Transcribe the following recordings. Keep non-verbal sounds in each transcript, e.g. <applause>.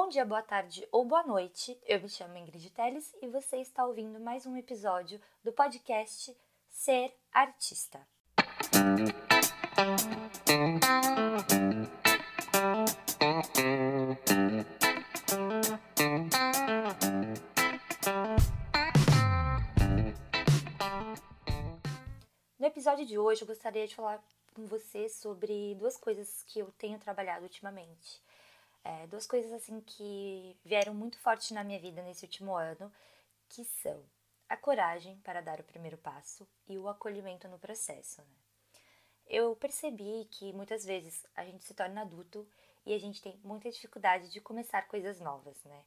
Bom dia, boa tarde ou boa noite. Eu me chamo Ingrid Teles e você está ouvindo mais um episódio do podcast Ser Artista. No episódio de hoje, eu gostaria de falar com você sobre duas coisas que eu tenho trabalhado ultimamente. É, duas coisas assim que vieram muito forte na minha vida nesse último ano, que são a coragem para dar o primeiro passo e o acolhimento no processo. Né? Eu percebi que muitas vezes a gente se torna adulto e a gente tem muita dificuldade de começar coisas novas, né?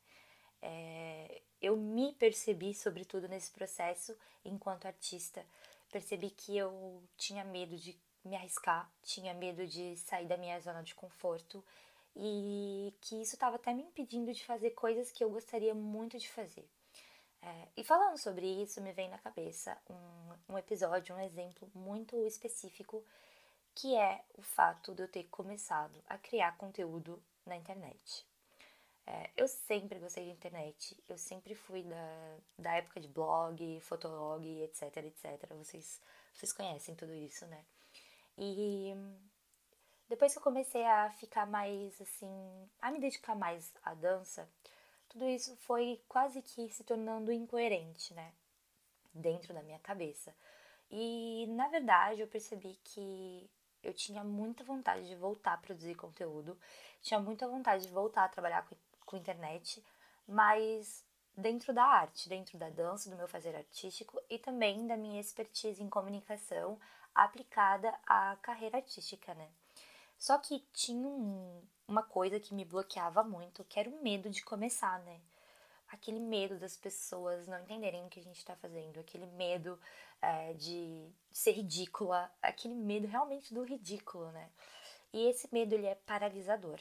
É, eu me percebi, sobretudo nesse processo, enquanto artista, percebi que eu tinha medo de me arriscar, tinha medo de sair da minha zona de conforto e que isso estava até me impedindo de fazer coisas que eu gostaria muito de fazer. É, e falando sobre isso, me vem na cabeça um, um episódio, um exemplo muito específico, que é o fato de eu ter começado a criar conteúdo na internet. É, eu sempre gostei de internet, eu sempre fui da, da época de blog, fotolog, etc, etc. Vocês, vocês conhecem tudo isso, né? E depois que eu comecei a ficar mais assim, a me dedicar mais à dança, tudo isso foi quase que se tornando incoerente, né? Dentro da minha cabeça. E na verdade eu percebi que eu tinha muita vontade de voltar a produzir conteúdo, tinha muita vontade de voltar a trabalhar com, com internet, mas dentro da arte, dentro da dança, do meu fazer artístico e também da minha expertise em comunicação aplicada à carreira artística, né? Só que tinha um, uma coisa que me bloqueava muito, que era o medo de começar, né? Aquele medo das pessoas não entenderem o que a gente está fazendo, aquele medo é, de ser ridícula, aquele medo realmente do ridículo, né? E esse medo ele é paralisador.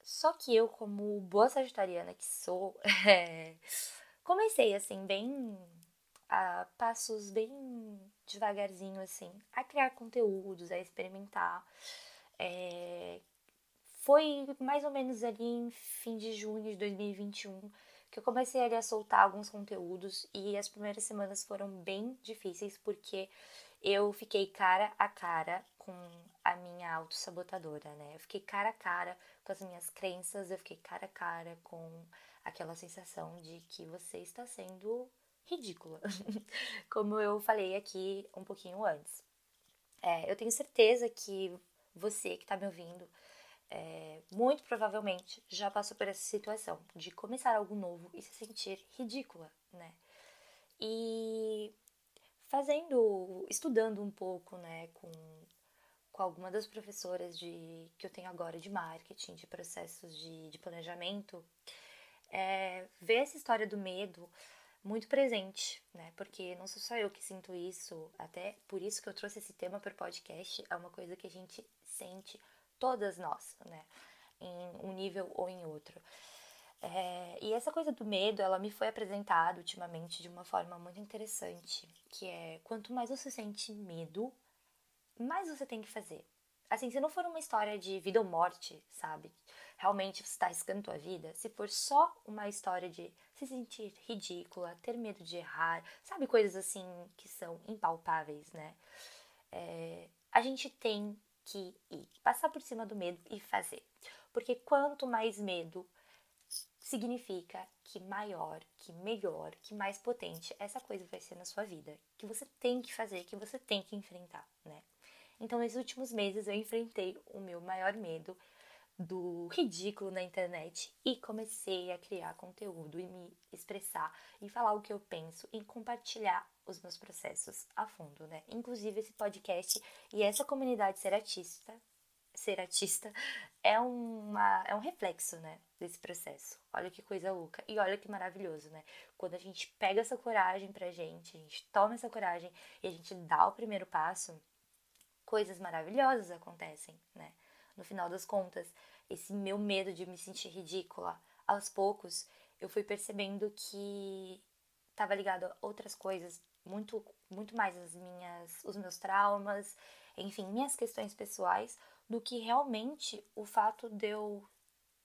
Só que eu, como boa sagitariana que sou, é, <laughs> comecei assim, bem a passos bem devagarzinho, assim, a criar conteúdos, a experimentar. É, foi mais ou menos ali em fim de junho de 2021 que eu comecei ali a soltar alguns conteúdos e as primeiras semanas foram bem difíceis porque eu fiquei cara a cara com a minha autossabotadora, né? Eu fiquei cara a cara com as minhas crenças, eu fiquei cara a cara com aquela sensação de que você está sendo ridícula, <laughs> como eu falei aqui um pouquinho antes. É, eu tenho certeza que você que está me ouvindo, é, muito provavelmente já passou por essa situação de começar algo novo e se sentir ridícula, né? E fazendo, estudando um pouco, né, com, com alguma das professoras de que eu tenho agora de marketing, de processos de, de planejamento, é, ver essa história do medo muito presente, né? Porque não sou só eu que sinto isso, até por isso que eu trouxe esse tema para o podcast, é uma coisa que a gente sente, todas nós, né? Em um nível ou em outro. É, e essa coisa do medo, ela me foi apresentada ultimamente de uma forma muito interessante, que é quanto mais você sente medo, mais você tem que fazer. Assim, se não for uma história de vida ou morte, sabe? Realmente você está arriscando tua vida. Se for só uma história de se sentir ridícula, ter medo de errar, sabe? Coisas assim que são impalpáveis, né? É, a gente tem que ir, passar por cima do medo e fazer. Porque quanto mais medo, significa que maior, que melhor, que mais potente essa coisa vai ser na sua vida, que você tem que fazer, que você tem que enfrentar, né? Então, nesses últimos meses, eu enfrentei o meu maior medo do ridículo na internet e comecei a criar conteúdo e me expressar e falar o que eu penso e compartilhar os meus processos a fundo, né? Inclusive esse podcast e essa comunidade ser artista, ser artista é uma é um reflexo, né, desse processo. Olha que coisa louca e olha que maravilhoso, né? Quando a gente pega essa coragem pra gente, a gente toma essa coragem e a gente dá o primeiro passo, coisas maravilhosas acontecem, né? No final das contas, esse meu medo de me sentir ridícula, aos poucos, eu fui percebendo que estava ligado a outras coisas, muito muito mais as minhas os meus traumas, enfim, minhas questões pessoais, do que realmente o fato de eu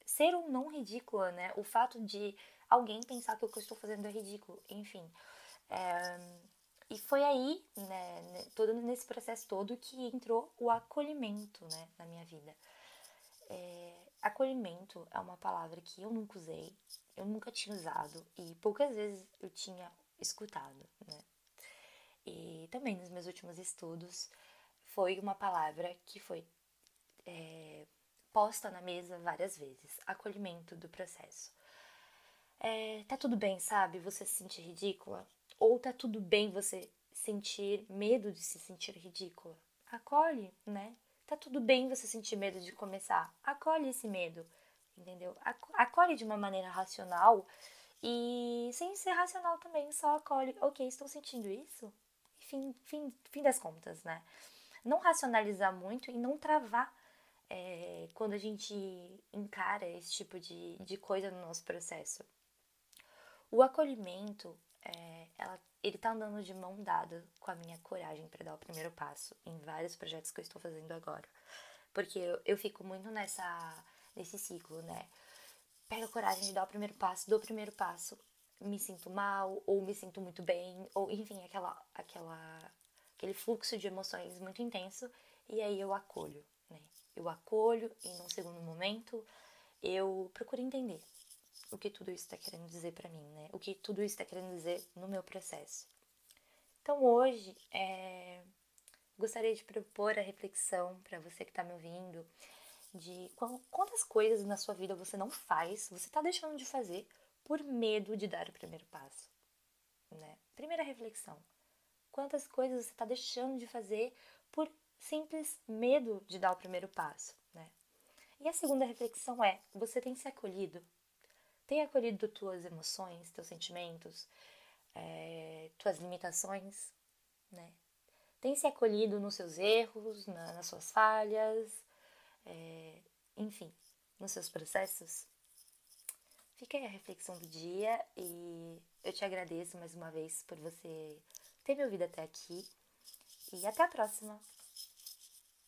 ser ou não ridícula, né? O fato de alguém pensar que o que eu estou fazendo é ridículo, enfim. É, e foi aí, né, todo nesse processo todo, que entrou o acolhimento, né, na minha vida. É, acolhimento é uma palavra que eu nunca usei, eu nunca tinha usado e poucas vezes eu tinha escutado, né? E também nos meus últimos estudos foi uma palavra que foi é, posta na mesa várias vezes, acolhimento do processo. É, tá tudo bem, sabe? Você se sentir ridícula? Ou tá tudo bem você sentir medo de se sentir ridícula? Acolhe, né? Tá tudo bem você sentir medo de começar. Acolhe esse medo, entendeu? Acolhe de uma maneira racional e sem ser racional também, só acolhe. Ok, estou sentindo isso? Fim, fim, fim das contas, né? Não racionalizar muito e não travar é, quando a gente encara esse tipo de, de coisa no nosso processo. O acolhimento, ele tá andando de mão dada com a minha coragem para dar o primeiro passo em vários projetos que eu estou fazendo agora. Porque eu, eu fico muito nessa, nesse ciclo, né? Pego a coragem de dar o primeiro passo, dou o primeiro passo, me sinto mal, ou me sinto muito bem, ou enfim, aquela, aquela, aquele fluxo de emoções muito intenso, e aí eu acolho, né? Eu acolho e num segundo momento eu procuro entender o que tudo isso está querendo dizer para mim, né? O que tudo isso está querendo dizer no meu processo. Então hoje é, gostaria de propor a reflexão para você que está me ouvindo de quantas coisas na sua vida você não faz, você está deixando de fazer por medo de dar o primeiro passo. Né? Primeira reflexão: quantas coisas você está deixando de fazer por simples medo de dar o primeiro passo? Né? E a segunda reflexão é: você tem se acolhido? Tem acolhido tuas emoções, teus sentimentos, é, tuas limitações? Né? Tem se acolhido nos seus erros, na, nas suas falhas, é, enfim, nos seus processos? Fica aí a reflexão do dia e eu te agradeço mais uma vez por você ter me ouvido até aqui. E até a próxima!